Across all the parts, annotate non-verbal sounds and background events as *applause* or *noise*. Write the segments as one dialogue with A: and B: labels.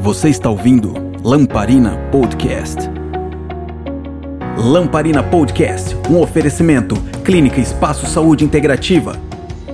A: Você está ouvindo Lamparina Podcast. Lamparina Podcast, um oferecimento Clínica Espaço Saúde Integrativa.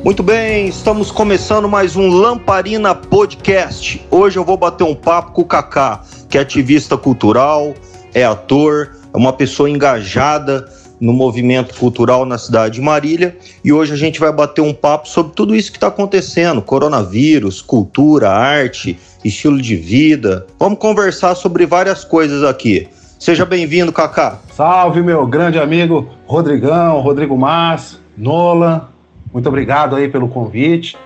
B: Muito bem, estamos começando mais um Lamparina Podcast. Hoje eu vou bater um papo com o Kaká, que é ativista cultural, é ator, é uma pessoa engajada no movimento cultural na cidade de Marília e hoje a gente vai bater um papo sobre tudo isso que está acontecendo: coronavírus, cultura, arte, estilo de vida. Vamos conversar sobre várias coisas aqui. Seja bem-vindo, Kaká.
C: Salve, meu grande amigo Rodrigão, Rodrigo Mas, Nola. Muito obrigado aí pelo convite.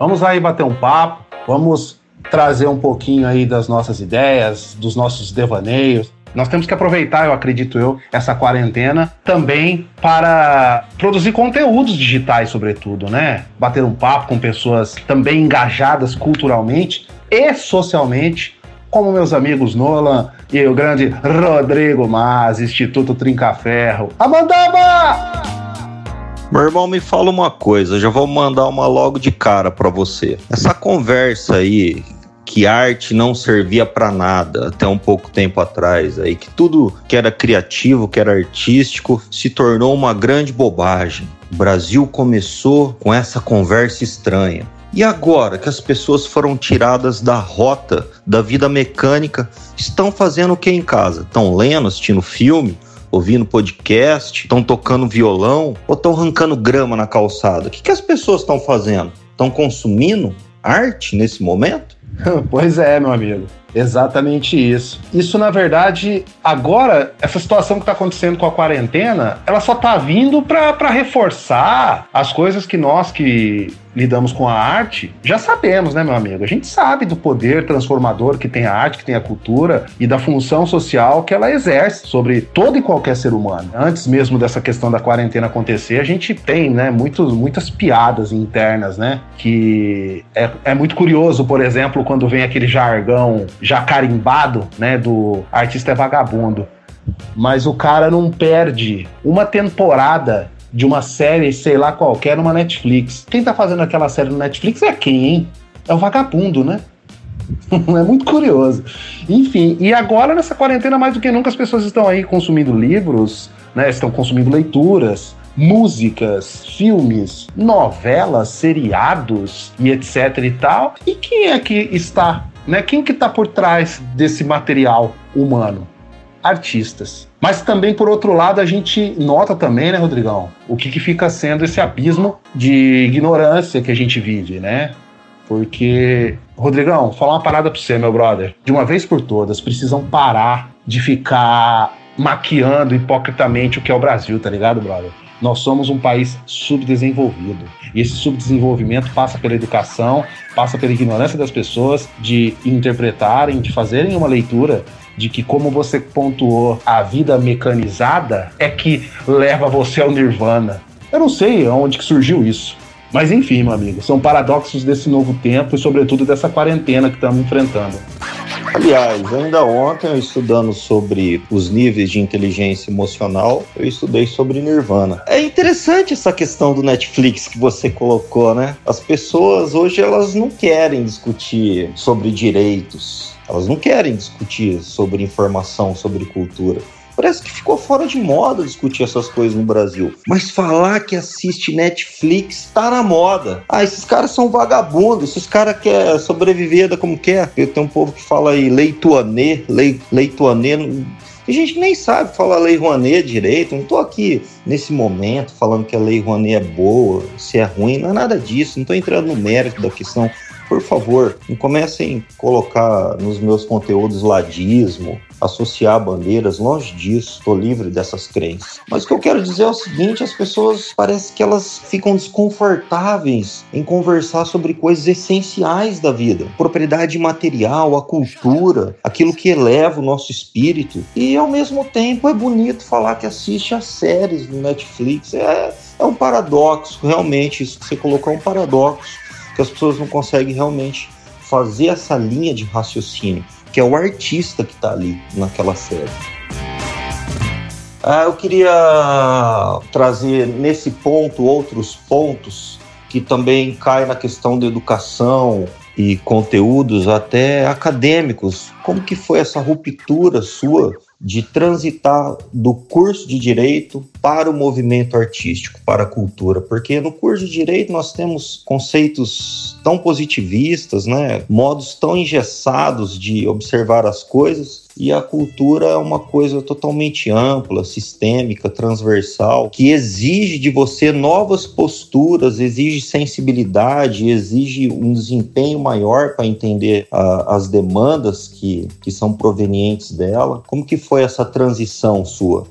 C: Vamos aí bater um papo, vamos trazer um pouquinho aí das nossas ideias, dos nossos devaneios, nós temos que aproveitar, eu acredito eu, essa quarentena também para produzir conteúdos digitais, sobretudo, né? Bater um papo com pessoas também engajadas culturalmente e socialmente, como meus amigos Nolan e o grande Rodrigo Mas, Instituto Trincaferro. Amandaba!
B: Meu irmão, me fala uma coisa, já vou mandar uma logo de cara para você. Essa conversa aí que arte não servia para nada até um pouco tempo atrás, aí que tudo que era criativo, que era artístico, se tornou uma grande bobagem. O Brasil começou com essa conversa estranha. E agora que as pessoas foram tiradas da rota da vida mecânica, estão fazendo o que em casa? Estão lendo, assistindo filme, ouvindo podcast, estão tocando violão ou estão arrancando grama na calçada? O que, que as pessoas estão fazendo? Estão consumindo arte nesse momento? *laughs*
C: pois é, meu amigo. Exatamente isso. Isso, na verdade, agora, essa situação que está acontecendo com a quarentena, ela só está vindo para reforçar as coisas que nós que lidamos com a arte, já sabemos, né, meu amigo? A gente sabe do poder transformador que tem a arte, que tem a cultura e da função social que ela exerce sobre todo e qualquer ser humano. Antes mesmo dessa questão da quarentena acontecer, a gente tem, né, muitos, muitas piadas internas, né, que é, é muito curioso, por exemplo, quando vem aquele jargão já carimbado, né, do artista é vagabundo. Mas o cara não perde uma temporada de uma série, sei lá qualquer, numa Netflix. Quem tá fazendo aquela série no Netflix é quem, hein? É o vagabundo, né? *laughs* é muito curioso. Enfim, e agora nessa quarentena, mais do que nunca, as pessoas estão aí consumindo livros, né? Estão consumindo leituras, músicas, filmes, novelas, seriados e etc e tal. E quem é que está, né? Quem que está por trás desse material humano? Artistas. Mas também, por outro lado, a gente nota também, né, Rodrigão, o que, que fica sendo esse abismo de ignorância que a gente vive, né? Porque, Rodrigão, falar uma parada pra você, meu brother. De uma vez por todas, precisam parar de ficar maquiando hipocritamente o que é o Brasil, tá ligado, brother? Nós somos um país subdesenvolvido. E esse subdesenvolvimento passa pela educação, passa pela ignorância das pessoas de interpretarem, de fazerem uma leitura de que, como você pontuou, a vida mecanizada é que leva você ao nirvana. Eu não sei onde que surgiu isso. Mas enfim, meu amigo, são paradoxos desse novo tempo e, sobretudo, dessa quarentena que estamos enfrentando.
B: Aliás, ainda ontem, estudando sobre os níveis de inteligência emocional, eu estudei sobre Nirvana. É interessante essa questão do Netflix que você colocou, né? As pessoas hoje elas não querem discutir sobre direitos, elas não querem discutir sobre informação, sobre cultura. Parece que ficou fora de moda discutir essas coisas no Brasil. Mas falar que assiste Netflix tá na moda. Ah, esses caras são vagabundos, esses caras querem sobreviver da como quer. É. Tem um povo que fala aí leituanê, lei, leituanê. Tem gente nem sabe falar Lei Rouanet direito. Não tô aqui nesse momento falando que a Lei Rouanet é boa, se é ruim, não é nada disso. Não tô entrando no mérito da questão por favor, não comecem a colocar nos meus conteúdos ladismo, associar bandeiras, longe disso, estou livre dessas crenças. Mas o que eu quero dizer é o seguinte: as pessoas parece que elas ficam desconfortáveis em conversar sobre coisas essenciais da vida, propriedade material, a cultura, aquilo que eleva o nosso espírito. E ao mesmo tempo é bonito falar que assiste as séries no Netflix. É, é um paradoxo, realmente, isso que você colocou é um paradoxo que as pessoas não conseguem realmente fazer essa linha de raciocínio, que é o artista que está ali naquela série. Ah, eu queria trazer nesse ponto outros pontos que também caem na questão da educação, e conteúdos até acadêmicos. Como que foi essa ruptura sua de transitar do curso de direito para o movimento artístico, para a cultura, porque no curso de direito nós temos conceitos tão positivistas, né, modos tão engessados de observar as coisas e a cultura é uma coisa totalmente ampla, sistêmica, transversal, que exige de você novas posturas, exige sensibilidade, exige um desempenho maior para entender uh, as demandas que, que são provenientes dela. Como que foi essa transição sua?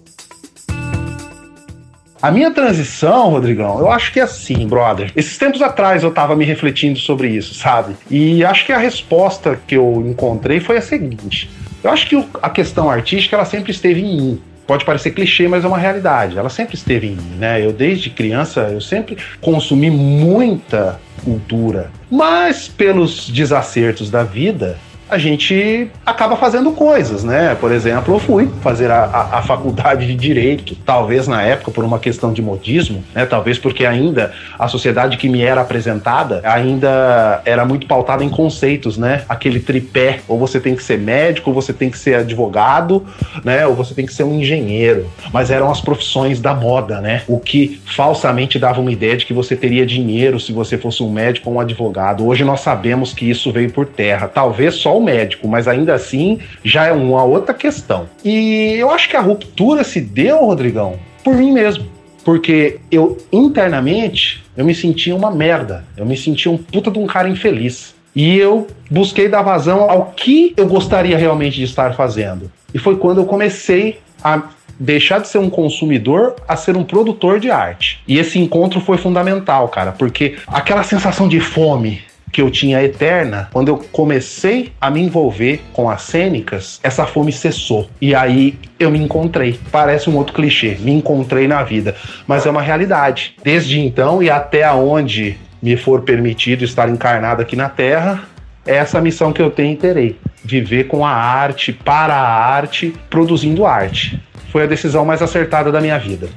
C: A minha transição, Rodrigão, eu acho que é assim, brother. Esses tempos atrás eu tava me refletindo sobre isso, sabe? E acho que a resposta que eu encontrei foi a seguinte: eu acho que a questão artística ela sempre esteve em mim. Pode parecer clichê, mas é uma realidade. Ela sempre esteve em mim, né? Eu desde criança eu sempre consumi muita cultura, mas pelos desacertos da vida, a gente acaba fazendo coisas, né? Por exemplo, eu fui fazer a, a, a, faculdade de Direito, talvez na época por uma questão de modismo, né? Talvez porque ainda a sociedade que me era apresentada ainda era muito pautada em conceitos, né? Aquele tripé, ou você tem que ser médico, ou você tem que ser advogado, né? Ou você tem que ser um engenheiro. Mas eram as profissões da moda, né? O que falsamente dava uma ideia de que você teria dinheiro se você fosse um médico ou um advogado. Hoje nós sabemos que isso veio por terra. Talvez só o médico, mas ainda assim já é uma outra questão. E eu acho que a ruptura se deu, Rodrigão, por mim mesmo. Porque eu, internamente, eu me sentia uma merda. Eu me sentia um puta de um cara infeliz. E eu busquei dar vazão ao que eu gostaria realmente de estar fazendo. E foi quando eu comecei a deixar de ser um consumidor a ser um produtor de arte. E esse encontro foi fundamental, cara, porque aquela sensação de fome, que eu tinha eterna, quando eu comecei a me envolver com as cênicas, essa fome cessou. E aí eu me encontrei. Parece um outro clichê, me encontrei na vida, mas é uma realidade. Desde então e até onde me for permitido estar encarnado aqui na Terra, é essa missão que eu tenho e terei. Viver com a arte, para a arte, produzindo arte. Foi a decisão mais acertada da minha vida.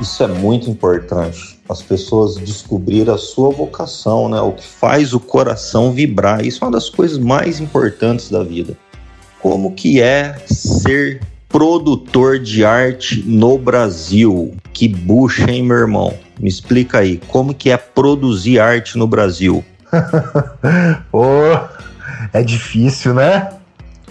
B: Isso é muito importante. As pessoas descobrir a sua vocação, né? O que faz o coração vibrar. Isso é uma das coisas mais importantes da vida. Como que é ser produtor de arte no Brasil? Que bucha, hein, meu irmão? Me explica aí, como que é produzir arte no Brasil? *laughs*
C: oh, é difícil, né?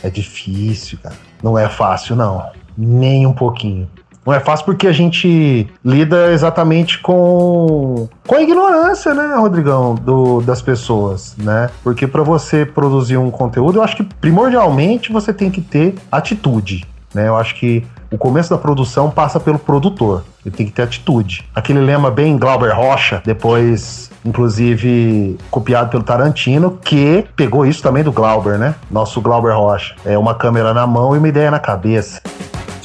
C: É difícil, cara. Não é fácil, não. Nem um pouquinho. Não é fácil porque a gente lida exatamente com, com a ignorância, né, Rodrigão, do, das pessoas, né? Porque para você produzir um conteúdo, eu acho que primordialmente você tem que ter atitude, né? Eu acho que o começo da produção passa pelo produtor. Ele tem que ter atitude. Aquele lema bem Glauber Rocha, depois, inclusive, copiado pelo Tarantino, que pegou isso também do Glauber, né? Nosso Glauber Rocha. É uma câmera na mão e uma ideia na cabeça.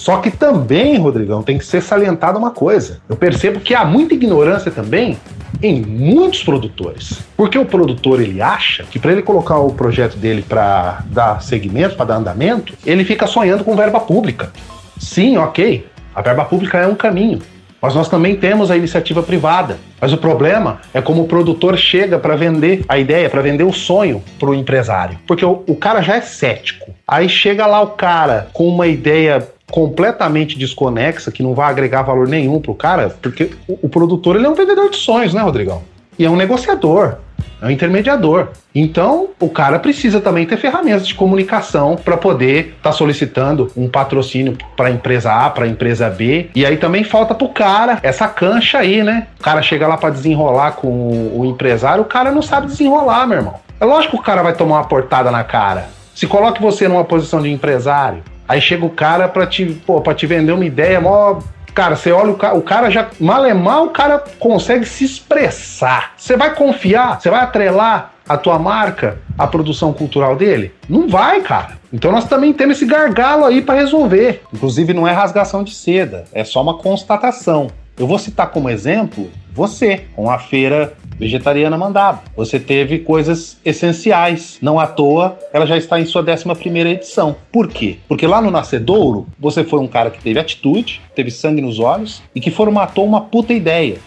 C: Só que também, Rodrigão, tem que ser salientada uma coisa. Eu percebo que há muita ignorância também em muitos produtores. Porque o produtor ele acha que para ele colocar o projeto dele para dar segmento, para dar andamento, ele fica sonhando com verba pública. Sim, ok. A verba pública é um caminho. Mas nós também temos a iniciativa privada. Mas o problema é como o produtor chega para vender a ideia, para vender o sonho para o empresário. Porque o, o cara já é cético. Aí chega lá o cara com uma ideia completamente desconexa, que não vai agregar valor nenhum pro cara, porque o, o produtor ele é um vendedor de sonhos, né, Rodrigão? E é um negociador, é um intermediador. Então, o cara precisa também ter ferramentas de comunicação para poder estar tá solicitando um patrocínio para a empresa A, para a empresa B. E aí também falta pro cara essa cancha aí, né? O cara chega lá para desenrolar com o empresário, o cara não sabe desenrolar, meu irmão. É lógico que o cara vai tomar uma portada na cara. Se coloque você numa posição de empresário, Aí chega o cara pra te, pô, pra te vender uma ideia, mó. Cara, você olha o cara, o cara já. É mal, o cara consegue se expressar. Você vai confiar? Você vai atrelar a tua marca à produção cultural dele? Não vai, cara. Então nós também temos esse gargalo aí para resolver. Inclusive, não é rasgação de seda, é só uma constatação. Eu vou citar como exemplo você, com a feira vegetariana mandava. Você teve coisas essenciais. Não à toa, ela já está em sua 11 edição. Por quê? Porque lá no Nascedouro, você foi um cara que teve atitude, teve sangue nos olhos e que formatou uma puta ideia.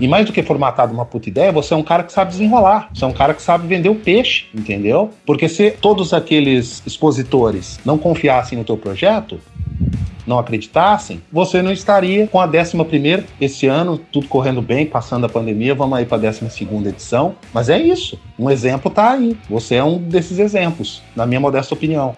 C: E mais do que formatado uma puta ideia, você é um cara que sabe desenrolar. Você é um cara que sabe vender o peixe, entendeu? Porque se todos aqueles expositores não confiassem no teu projeto, não acreditassem, você não estaria com a 11 primeira esse ano, tudo correndo bem, passando a pandemia, vamos aí para a 12 segunda edição. Mas é isso. Um exemplo tá aí. Você é um desses exemplos, na minha modesta opinião.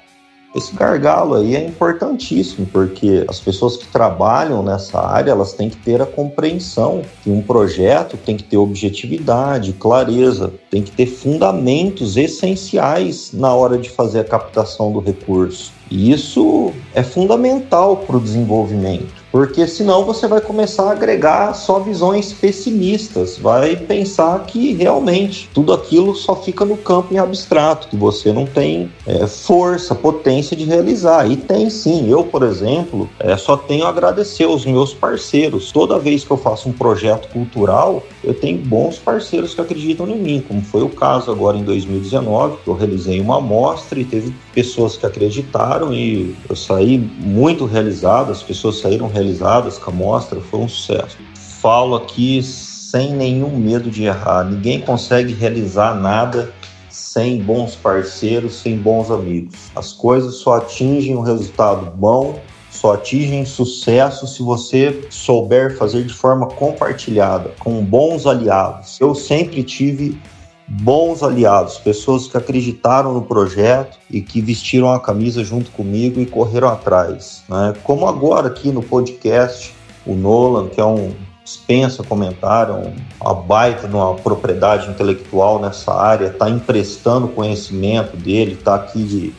B: Esse gargalo aí é importantíssimo, porque as pessoas que trabalham nessa área, elas têm que ter a compreensão que um projeto tem que ter objetividade, clareza, tem que ter fundamentos essenciais na hora de fazer a captação do recurso. E isso é fundamental para o desenvolvimento porque senão você vai começar a agregar só visões pessimistas, vai pensar que realmente tudo aquilo só fica no campo em abstrato, que você não tem é, força, potência de realizar. E tem sim. Eu, por exemplo, é, só tenho a agradecer aos meus parceiros. Toda vez que eu faço um projeto cultural, eu tenho bons parceiros que acreditam em mim, como foi o caso agora em 2019, que eu realizei uma amostra e teve pessoas que acreditaram e eu saí muito realizado, as pessoas saíram realizadas realizadas com a mostra foi um sucesso. Falo aqui sem nenhum medo de errar. Ninguém consegue realizar nada sem bons parceiros, sem bons amigos. As coisas só atingem um resultado bom, só atingem sucesso se você souber fazer de forma compartilhada, com bons aliados. Eu sempre tive bons aliados, pessoas que acreditaram no projeto e que vestiram a camisa junto comigo e correram atrás. Né? Como agora aqui no podcast, o Nolan, que é um dispensa comentário, um, uma baita de uma propriedade intelectual nessa área, está emprestando conhecimento dele, está aqui de,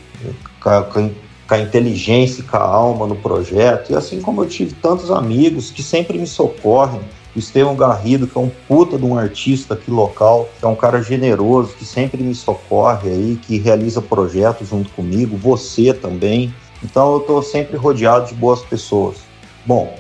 B: com, com a inteligência e com a alma no projeto. E assim como eu tive tantos amigos que sempre me socorrem, o Estevão Garrido, que é um puta de um artista aqui local, que é um cara generoso, que sempre me socorre aí, que realiza projetos junto comigo, você também. Então eu estou sempre rodeado de boas pessoas. Bom,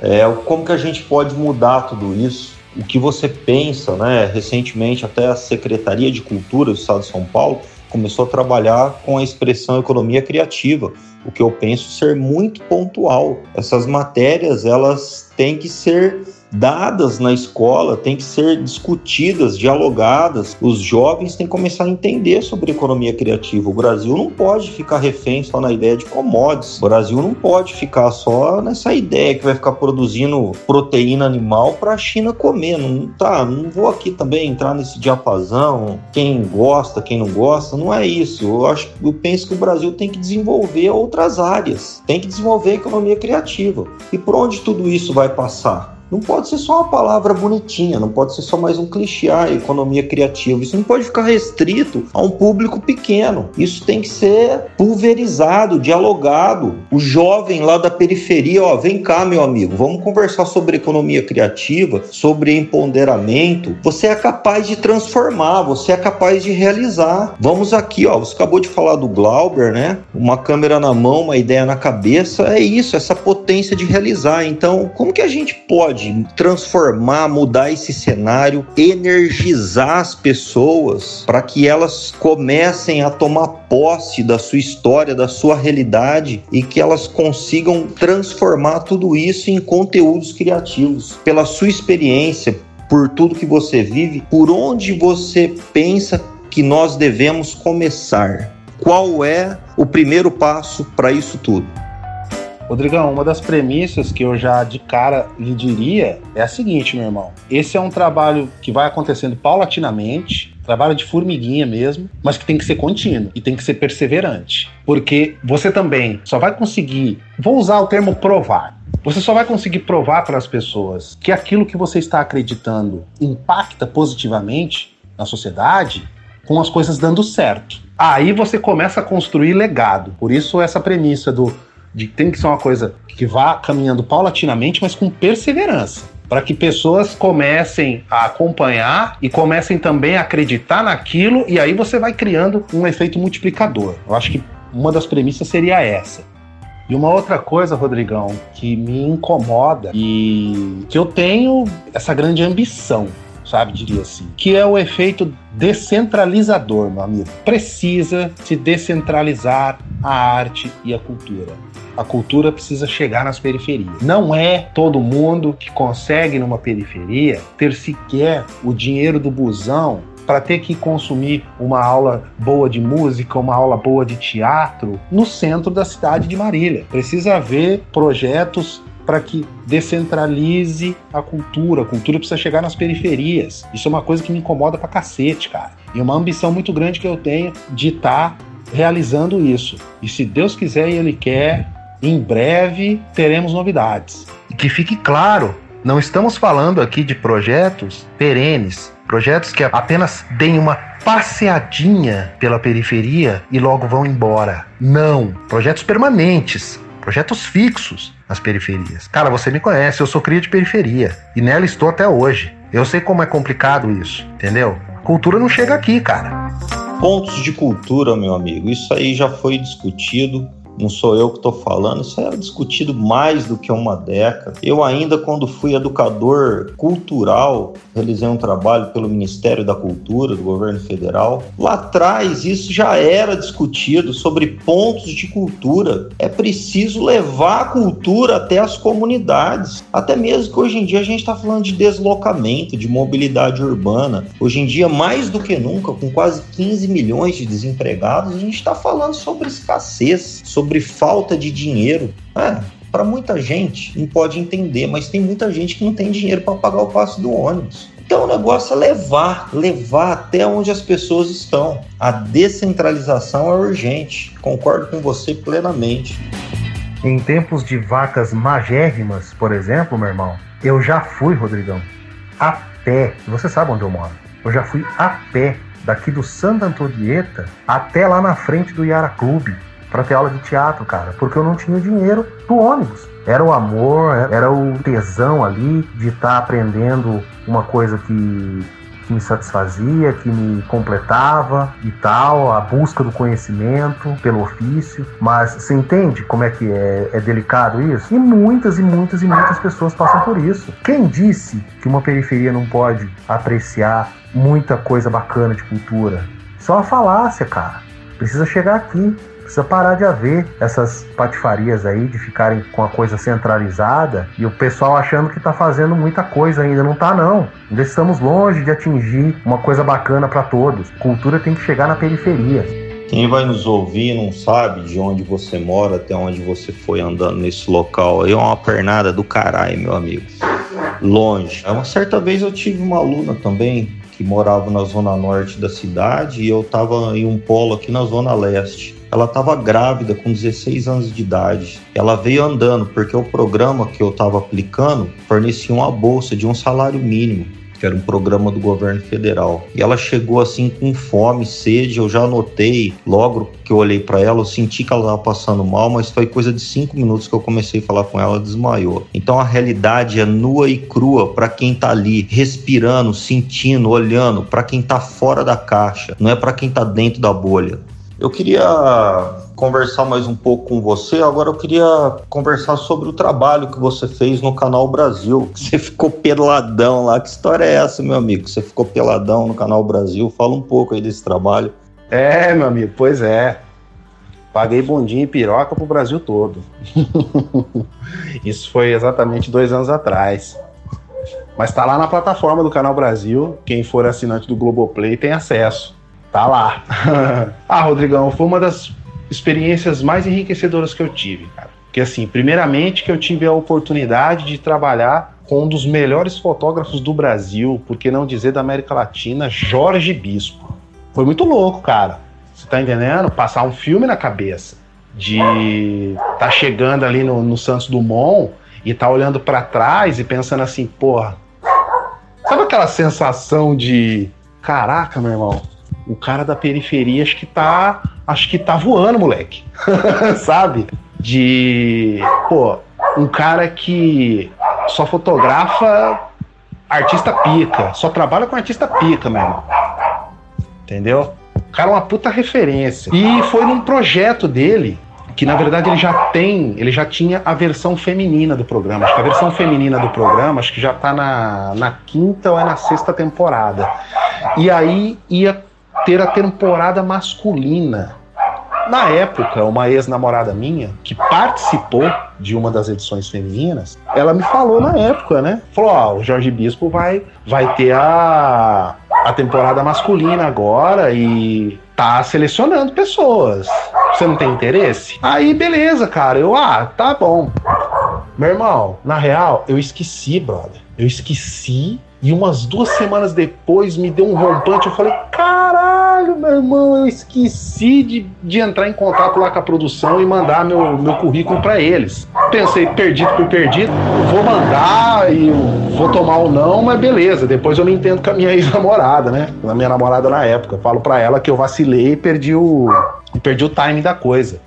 B: é, como que a gente pode mudar tudo isso? O que você pensa, né? Recentemente até a Secretaria de Cultura do Estado de São Paulo começou a trabalhar com a expressão economia criativa, o que eu penso ser muito pontual. Essas matérias elas têm que ser dadas na escola, têm que ser discutidas, dialogadas. Os jovens têm que começar a entender sobre economia criativa. O Brasil não pode ficar refém só na ideia de commodities. O Brasil não pode ficar só nessa ideia que vai ficar produzindo proteína animal para a China comer. Não tá, não vou aqui também entrar nesse diapasão, quem gosta, quem não gosta, não é isso. Eu acho, eu penso que o Brasil tem que desenvolver outras áreas, tem que desenvolver a economia criativa. E por onde tudo isso vai passar? Não pode ser só uma palavra bonitinha, não pode ser só mais um clichê, ah, economia criativa. Isso não pode ficar restrito a um público pequeno. Isso tem que ser pulverizado, dialogado. O jovem lá da periferia, ó, vem cá, meu amigo, vamos conversar sobre economia criativa, sobre empoderamento. Você é capaz de transformar, você é capaz de realizar. Vamos aqui, ó, você acabou de falar do Glauber, né? Uma câmera na mão, uma ideia na cabeça, é isso, essa potência de realizar. Então, como que a gente pode pode transformar, mudar esse cenário, energizar as pessoas para que elas comecem a tomar posse da sua história, da sua realidade e que elas consigam transformar tudo isso em conteúdos criativos. Pela sua experiência, por tudo que você vive, por onde você pensa que nós devemos começar? Qual é o primeiro passo para isso tudo?
C: Rodrigão, uma das premissas que eu já de cara lhe diria é a seguinte, meu irmão. Esse é um trabalho que vai acontecendo paulatinamente, trabalho de formiguinha mesmo, mas que tem que ser contínuo e tem que ser perseverante. Porque você também só vai conseguir, vou usar o termo provar. Você só vai conseguir provar para as pessoas que aquilo que você está acreditando impacta positivamente na sociedade com as coisas dando certo. Aí você começa a construir legado. Por isso essa premissa do de que tem que ser uma coisa que vá caminhando paulatinamente, mas com perseverança. Para que pessoas comecem a acompanhar e comecem também a acreditar naquilo, e aí você vai criando um efeito multiplicador. Eu acho que uma das premissas seria essa. E uma outra coisa, Rodrigão, que me incomoda e que eu tenho essa grande ambição, sabe, diria assim, que é o efeito descentralizador, meu amigo. Precisa se descentralizar a arte e a cultura. A cultura precisa chegar nas periferias. Não é todo mundo que consegue numa periferia ter sequer o dinheiro do busão para ter que consumir uma aula boa de música, uma aula boa de teatro no centro da cidade de Marília. Precisa haver projetos para que descentralize a cultura. A cultura precisa chegar nas periferias. Isso é uma coisa que me incomoda pra cacete, cara. E uma ambição muito grande que eu tenho de estar tá realizando isso. E se Deus quiser e Ele quer, em breve teremos novidades. E que fique claro, não estamos falando aqui de projetos perenes, projetos que apenas deem uma passeadinha pela periferia e logo vão embora. Não, projetos permanentes, projetos fixos nas periferias. Cara, você me conhece, eu sou cria de periferia e nela estou até hoje. Eu sei como é complicado isso, entendeu? Cultura não chega aqui, cara.
B: Pontos de cultura, meu amigo, isso aí já foi discutido não sou eu que estou falando, isso era discutido mais do que uma década. Eu ainda, quando fui educador cultural, realizei um trabalho pelo Ministério da Cultura do governo federal. Lá atrás, isso já era discutido sobre pontos de cultura. É preciso levar a cultura até as comunidades. Até mesmo que hoje em dia a gente está falando de deslocamento, de mobilidade urbana. Hoje em dia, mais do que nunca, com quase 15 milhões de desempregados, a gente está falando sobre escassez, sobre sobre falta de dinheiro. É, para muita gente não pode entender, mas tem muita gente que não tem dinheiro para pagar o passe do ônibus. Então o negócio é levar, levar até onde as pessoas estão. A descentralização é urgente. Concordo com você plenamente.
D: Em tempos de vacas magérrimas, por exemplo, meu irmão, eu já fui, Rodrigão, a pé. Você sabe onde eu moro? Eu já fui a pé daqui do Santa Antonieta até lá na frente do Yara Clube para ter aula de teatro, cara, porque eu não tinha dinheiro do ônibus. Era o amor, era o tesão ali de estar tá aprendendo uma coisa que, que me satisfazia, que me completava e tal, a busca do conhecimento pelo ofício. Mas você entende como é que é, é delicado isso? E muitas e muitas e muitas pessoas passam por isso. Quem disse que uma periferia não pode apreciar muita coisa bacana de cultura? Só a falácia, cara. Precisa chegar aqui. Precisa parar de haver essas patifarias aí de ficarem com a coisa centralizada e o pessoal achando que está fazendo muita coisa ainda. Não está não. Ainda estamos longe de atingir uma coisa bacana para todos. Cultura tem que chegar na periferia.
B: Quem vai nos ouvir não sabe de onde você mora, até onde você foi andando nesse local. Aí é uma pernada do caralho, meu amigo. Longe. Uma certa vez eu tive uma aluna também que morava na zona norte da cidade e eu estava em um polo aqui na zona leste. Ela estava grávida com 16 anos de idade. Ela veio andando porque o programa que eu estava aplicando fornecia uma bolsa de um salário mínimo que era um programa do governo federal. E ela chegou assim com fome, sede, eu já notei, logo que eu olhei para ela, eu senti que ela estava passando mal, mas foi coisa de cinco minutos que eu comecei a falar com ela, desmaiou. Então a realidade é nua e crua para quem está ali, respirando, sentindo, olhando, para quem está fora da caixa, não é para quem está dentro da bolha. Eu queria conversar mais um pouco com você. Agora eu queria conversar sobre o trabalho que você fez no Canal Brasil. *laughs* Você ficou peladão lá. Que história é essa, meu amigo? Você ficou peladão no Canal Brasil. Fala um pouco aí desse trabalho.
C: É, meu amigo, pois é. Paguei bondinho e piroca pro Brasil todo. *laughs* Isso foi exatamente dois anos atrás. Mas tá lá na plataforma do Canal Brasil. Quem for assinante do Globoplay tem acesso. Tá lá. *laughs* ah, Rodrigão, foi uma das experiências mais enriquecedoras que eu tive, cara. Porque assim, primeiramente que eu tive a oportunidade de trabalhar com um dos melhores fotógrafos do Brasil, por que não dizer da América Latina, Jorge Bispo. Foi muito louco, cara. Você tá entendendo? Passar um filme na cabeça de tá chegando ali no, no Santos Dumont e tá olhando para trás e pensando assim, porra. Sabe aquela sensação de caraca, meu irmão? O cara da periferia acho que tá. Acho que tá voando, moleque. *laughs* Sabe? De. Pô, um cara que só fotografa artista pica. Só trabalha com artista pica, meu irmão. Entendeu? O cara é uma puta referência. E foi num projeto dele que na verdade ele já tem, ele já tinha a versão feminina do programa. Acho que a versão feminina do programa, acho que já tá na, na quinta ou é na sexta temporada. E aí ia ter a temporada masculina. Na época, uma ex-namorada minha, que participou de uma das edições femininas, ela me falou na época, né? Falou: Ó, oh, o Jorge Bispo vai, vai ter a, a temporada masculina agora e tá selecionando pessoas. Você não tem interesse? Aí, beleza, cara. Eu, ah, tá bom. Meu irmão, na real, eu esqueci, brother. Eu esqueci e umas duas semanas depois me deu um rompante. Eu falei: caralho, meu irmão, eu esqueci de, de entrar em contato lá com a produção e mandar meu, meu currículo para eles. Pensei, perdido por perdido, vou mandar e vou tomar ou não, mas beleza. Depois eu me entendo com a minha *laughs* ex-namorada, né? A minha namorada na época. Falo para ela que eu vacilei e perdi o, perdi o time da coisa.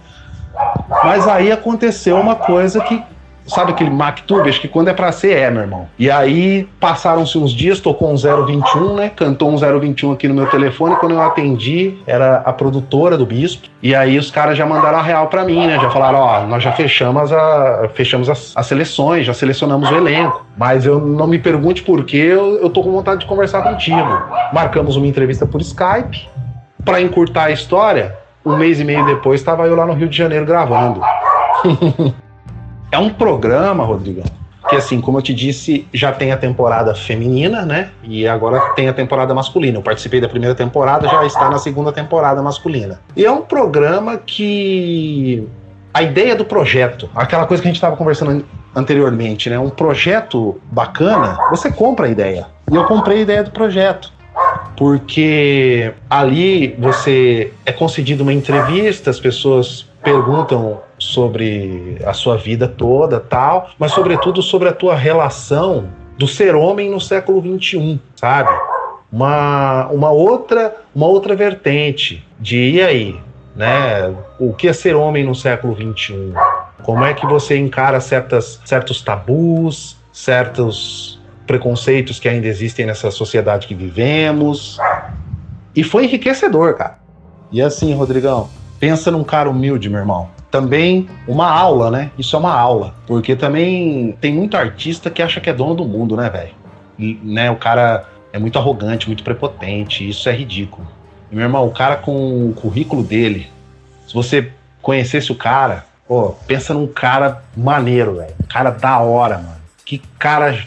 C: Mas aí aconteceu uma coisa que Sabe aquele MacTube? Acho que quando é pra ser, é, meu irmão. E aí, passaram-se uns dias, tocou um 021, né? Cantou um 021 aqui no meu telefone. Quando eu atendi, era a produtora do Bispo. E aí, os caras já mandaram a real pra mim, né? Já falaram: ó, nós já fechamos, a, fechamos as, as seleções, já selecionamos o elenco. Mas eu não me pergunte por que eu, eu tô com vontade de conversar contigo. Marcamos uma entrevista por Skype. Para encurtar a história, um mês e meio depois, estava eu lá no Rio de Janeiro gravando. *laughs* É um programa, Rodrigo, que assim, como eu te disse, já tem a temporada feminina, né? E agora tem a temporada masculina. Eu participei da primeira temporada, já está na segunda temporada masculina. E é um programa que a ideia do projeto, aquela coisa que a gente estava conversando anteriormente, né? Um projeto bacana, você compra a ideia. E eu comprei a ideia do projeto. Porque ali você é concedido uma entrevista, as pessoas perguntam sobre a sua vida toda, tal, mas sobretudo sobre a tua relação do ser homem no século 21, sabe? Uma, uma outra uma outra vertente de e aí, né? O que é ser homem no século 21? Como é que você encara certas, certos tabus, certos preconceitos que ainda existem nessa sociedade que vivemos? E foi enriquecedor, cara. E assim, Rodrigão, pensa num cara humilde, meu irmão também uma aula, né? Isso é uma aula. Porque também tem muito artista que acha que é dono do mundo, né, velho? Né, o cara é muito arrogante, muito prepotente. Isso é ridículo. E, meu irmão, o cara com o currículo dele, se você conhecesse o cara, pô, pensa num cara maneiro, velho. Cara da hora, mano. Que cara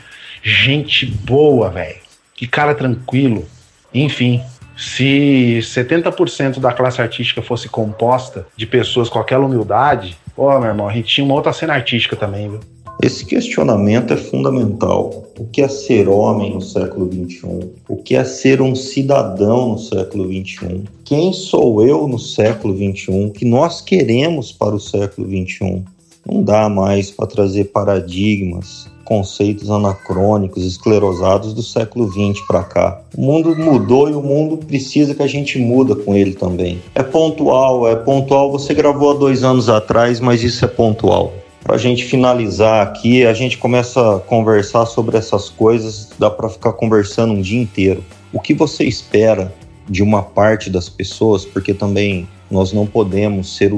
C: gente boa, velho. Que cara tranquilo. Enfim, se 70% da classe artística fosse composta de pessoas com aquela humildade, ó, meu irmão, a gente tinha uma outra cena artística também, viu?
B: Esse questionamento é fundamental. O que é ser homem no século XXI? O que é ser um cidadão no século XXI? Quem sou eu no século XXI? O que nós queremos para o século XXI? Não dá mais para trazer paradigmas, conceitos anacrônicos, esclerosados do século XX para cá. O mundo mudou e o mundo precisa que a gente muda com ele também. É pontual, é pontual. Você gravou há dois anos atrás, mas isso é pontual. Para a gente finalizar aqui, a gente começa a conversar sobre essas coisas, dá para ficar conversando um dia inteiro. O que você espera de uma parte das pessoas, porque também nós não podemos ser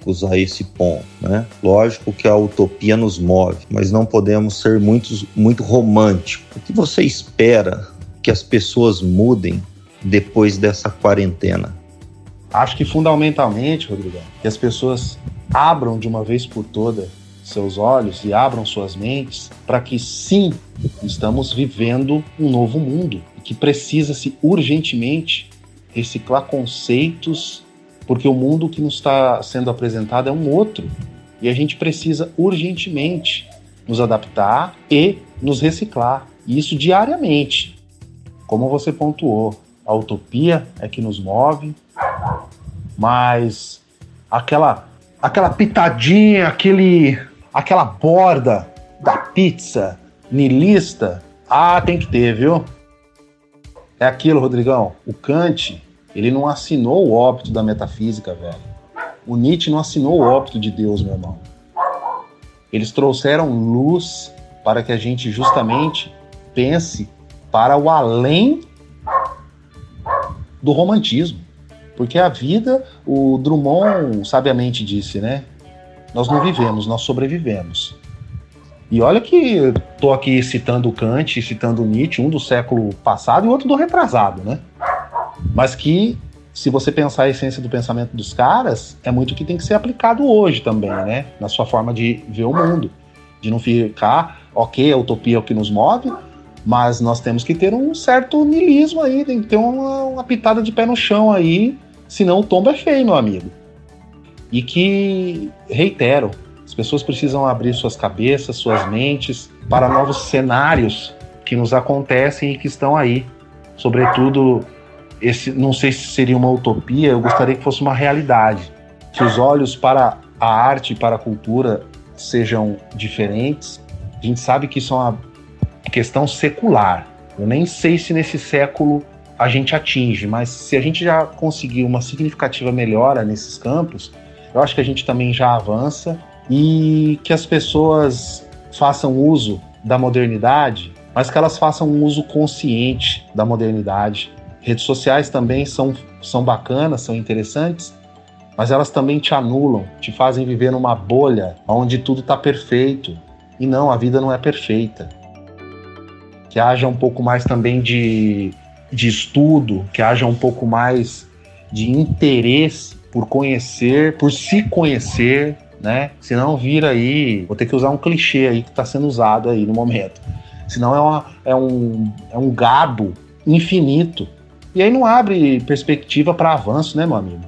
B: utópicos a esse ponto, né? Lógico que a utopia nos move, mas não podemos ser muito, muito românticos. O que você espera que as pessoas mudem depois dessa quarentena?
C: Acho que fundamentalmente, Rodrigo, que as pessoas abram de uma vez por toda seus olhos e abram suas mentes para que sim, estamos vivendo um novo mundo que precisa-se urgentemente reciclar conceitos porque o mundo que nos está sendo apresentado é um outro e a gente precisa urgentemente nos adaptar e nos reciclar. E isso diariamente. Como você pontuou, a utopia é que nos move, mas aquela aquela pitadinha, aquele aquela borda da pizza nilista, ah, tem que ter, viu? É aquilo, Rodrigão. O Kant, ele não assinou o óbito da metafísica, velho. O Nietzsche não assinou o óbito de Deus, meu irmão. Eles trouxeram luz para que a gente justamente pense para o além do romantismo. Porque a vida, o Drummond sabiamente disse, né? Nós não vivemos, nós sobrevivemos. E olha que estou aqui citando Kant, citando Nietzsche, um do século passado e outro do retrasado, né? Mas que se você pensar a essência do pensamento dos caras, é muito que tem que ser aplicado hoje também, né? Na sua forma de ver o mundo. De não ficar, ok, a utopia é o que nos move, mas nós temos que ter um certo nilismo aí, tem que ter uma, uma pitada de pé no chão aí, senão o tombo é feio, meu amigo. E que, reitero, as pessoas precisam abrir suas cabeças, suas mentes para novos cenários que nos acontecem e que estão aí. Sobretudo esse não sei se seria uma utopia, eu gostaria que fosse uma realidade. Que os olhos para a arte para a cultura sejam diferentes. A gente sabe que isso é uma questão secular. Eu nem sei se nesse século a gente atinge, mas se a gente já conseguir uma significativa melhora nesses campos, eu acho que a gente também já avança e que as pessoas façam uso da modernidade, mas que elas façam um uso consciente da modernidade Redes sociais também são, são bacanas, são interessantes, mas elas também te anulam, te fazem viver numa bolha onde tudo está perfeito. E não, a vida não é perfeita. Que haja um pouco mais também de, de estudo, que haja um pouco mais de interesse por conhecer, por se conhecer, né? Senão vira aí, vou ter que usar um clichê aí que está sendo usado aí no momento. Senão é, uma, é, um, é um gado infinito e aí não abre perspectiva para avanço, né, meu amigo?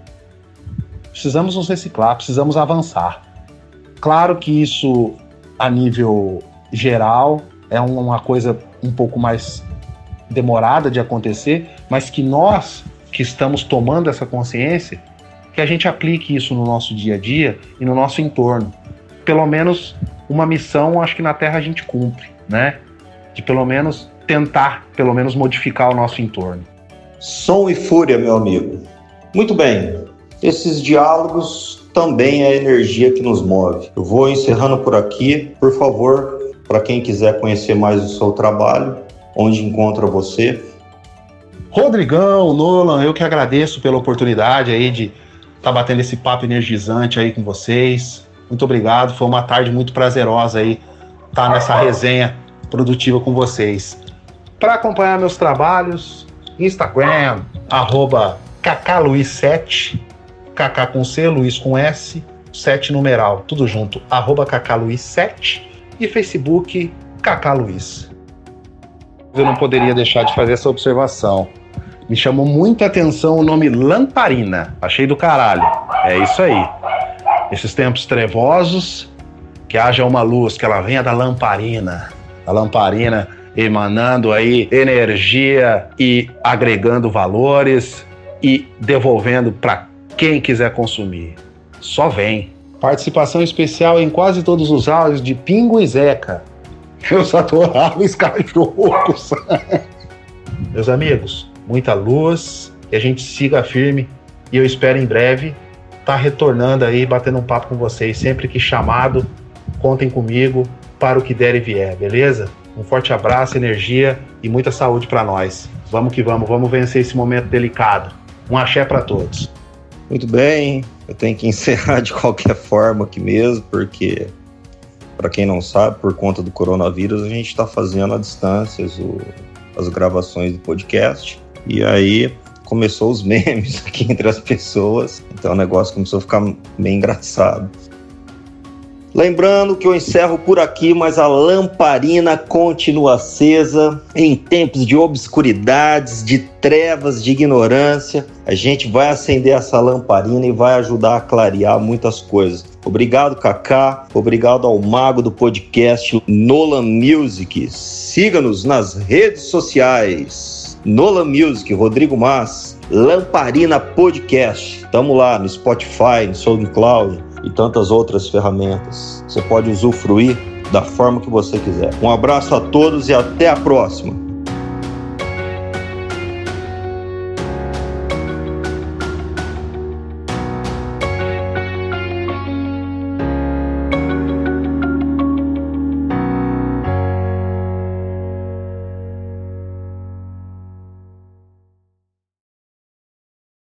C: Precisamos nos reciclar, precisamos avançar. Claro que isso, a nível geral, é uma coisa um pouco mais demorada de acontecer, mas que nós que estamos tomando essa consciência, que a gente aplique isso no nosso dia a dia e no nosso entorno. Pelo menos uma missão, acho que na Terra a gente cumpre, né? De pelo menos tentar, pelo menos modificar o nosso entorno.
B: Som e fúria, meu amigo. Muito bem, esses diálogos também é a energia que nos move. Eu vou encerrando por aqui. Por favor, para quem quiser conhecer mais o seu trabalho, onde encontra você?
C: Rodrigão, Nolan, eu que agradeço pela oportunidade aí de estar tá batendo esse papo energizante aí com vocês. Muito obrigado, foi uma tarde muito prazerosa aí estar tá nessa resenha produtiva com vocês. Para acompanhar meus trabalhos, Instagram, arroba kkluiz7, kk com C, Luiz com S, 7 numeral, tudo junto, arroba kkluiz7 e Facebook kkluiz. Eu não poderia deixar de fazer essa observação. Me chamou muita atenção o nome Lamparina. Achei do caralho. É isso aí. Esses tempos trevosos, que haja uma luz, que ela venha da lamparina. A lamparina emanando aí energia e agregando valores e devolvendo para quem quiser consumir. Só vem. Participação especial em quase todos os áudios de Pingo e Zeca. Meus adoráveis cachorros. *laughs* Meus amigos, muita luz, que a gente siga firme e eu espero em breve estar tá retornando aí, batendo um papo com vocês. Sempre que chamado, contem comigo para o que der e vier, beleza? Um forte abraço, energia e muita saúde para nós. Vamos que vamos, vamos vencer esse momento delicado. Um axé para todos.
B: Muito bem, eu tenho que *laughs* encerrar de qualquer forma aqui mesmo, porque, para quem não sabe, por conta do coronavírus, a gente está fazendo a distância as gravações do podcast. E aí começou os *laughs* memes aqui entre as pessoas, então o negócio começou a ficar meio engraçado. Lembrando que eu encerro por aqui, mas a lamparina continua acesa em tempos de obscuridades, de trevas, de ignorância. A gente vai acender essa lamparina e vai ajudar a clarear muitas coisas. Obrigado, Kaká. Obrigado ao mago do podcast Nolan Music. Siga-nos nas redes sociais. Nolan Music, Rodrigo Mas, Lamparina Podcast. Tamo lá no Spotify, no SoundCloud e tantas outras ferramentas. Você pode usufruir da forma que você quiser. Um abraço a todos e até a próxima.